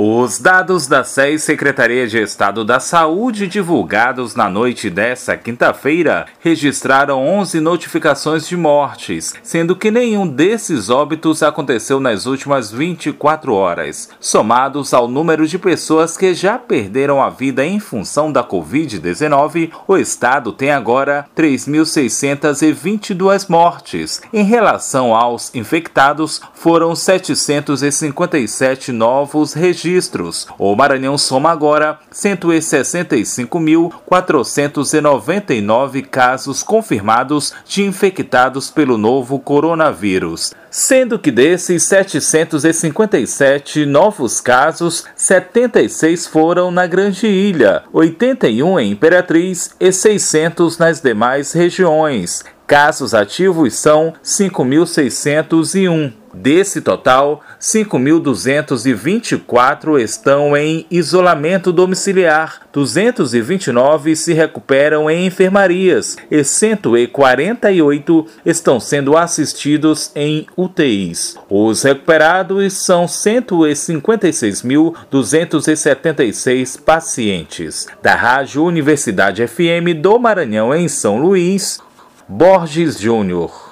Os dados da SES Secretaria de Estado da Saúde divulgados na noite desta quinta-feira registraram 11 notificações de mortes, sendo que nenhum desses óbitos aconteceu nas últimas 24 horas. Somados ao número de pessoas que já perderam a vida em função da Covid-19, o estado tem agora 3.622 mortes. Em relação aos infectados, foram 757 novos registros registros. O Maranhão soma agora 165.499 casos confirmados de infectados pelo novo coronavírus, sendo que desses 757 novos casos, 76 foram na Grande Ilha, 81 em Imperatriz e 600 nas demais regiões. Casos ativos são 5.601. Desse total, 5.224 estão em isolamento domiciliar, 229 se recuperam em enfermarias e 148 estão sendo assistidos em UTIs. Os recuperados são 156.276 pacientes. Da Rádio Universidade FM do Maranhão, em São Luís, Borges Júnior.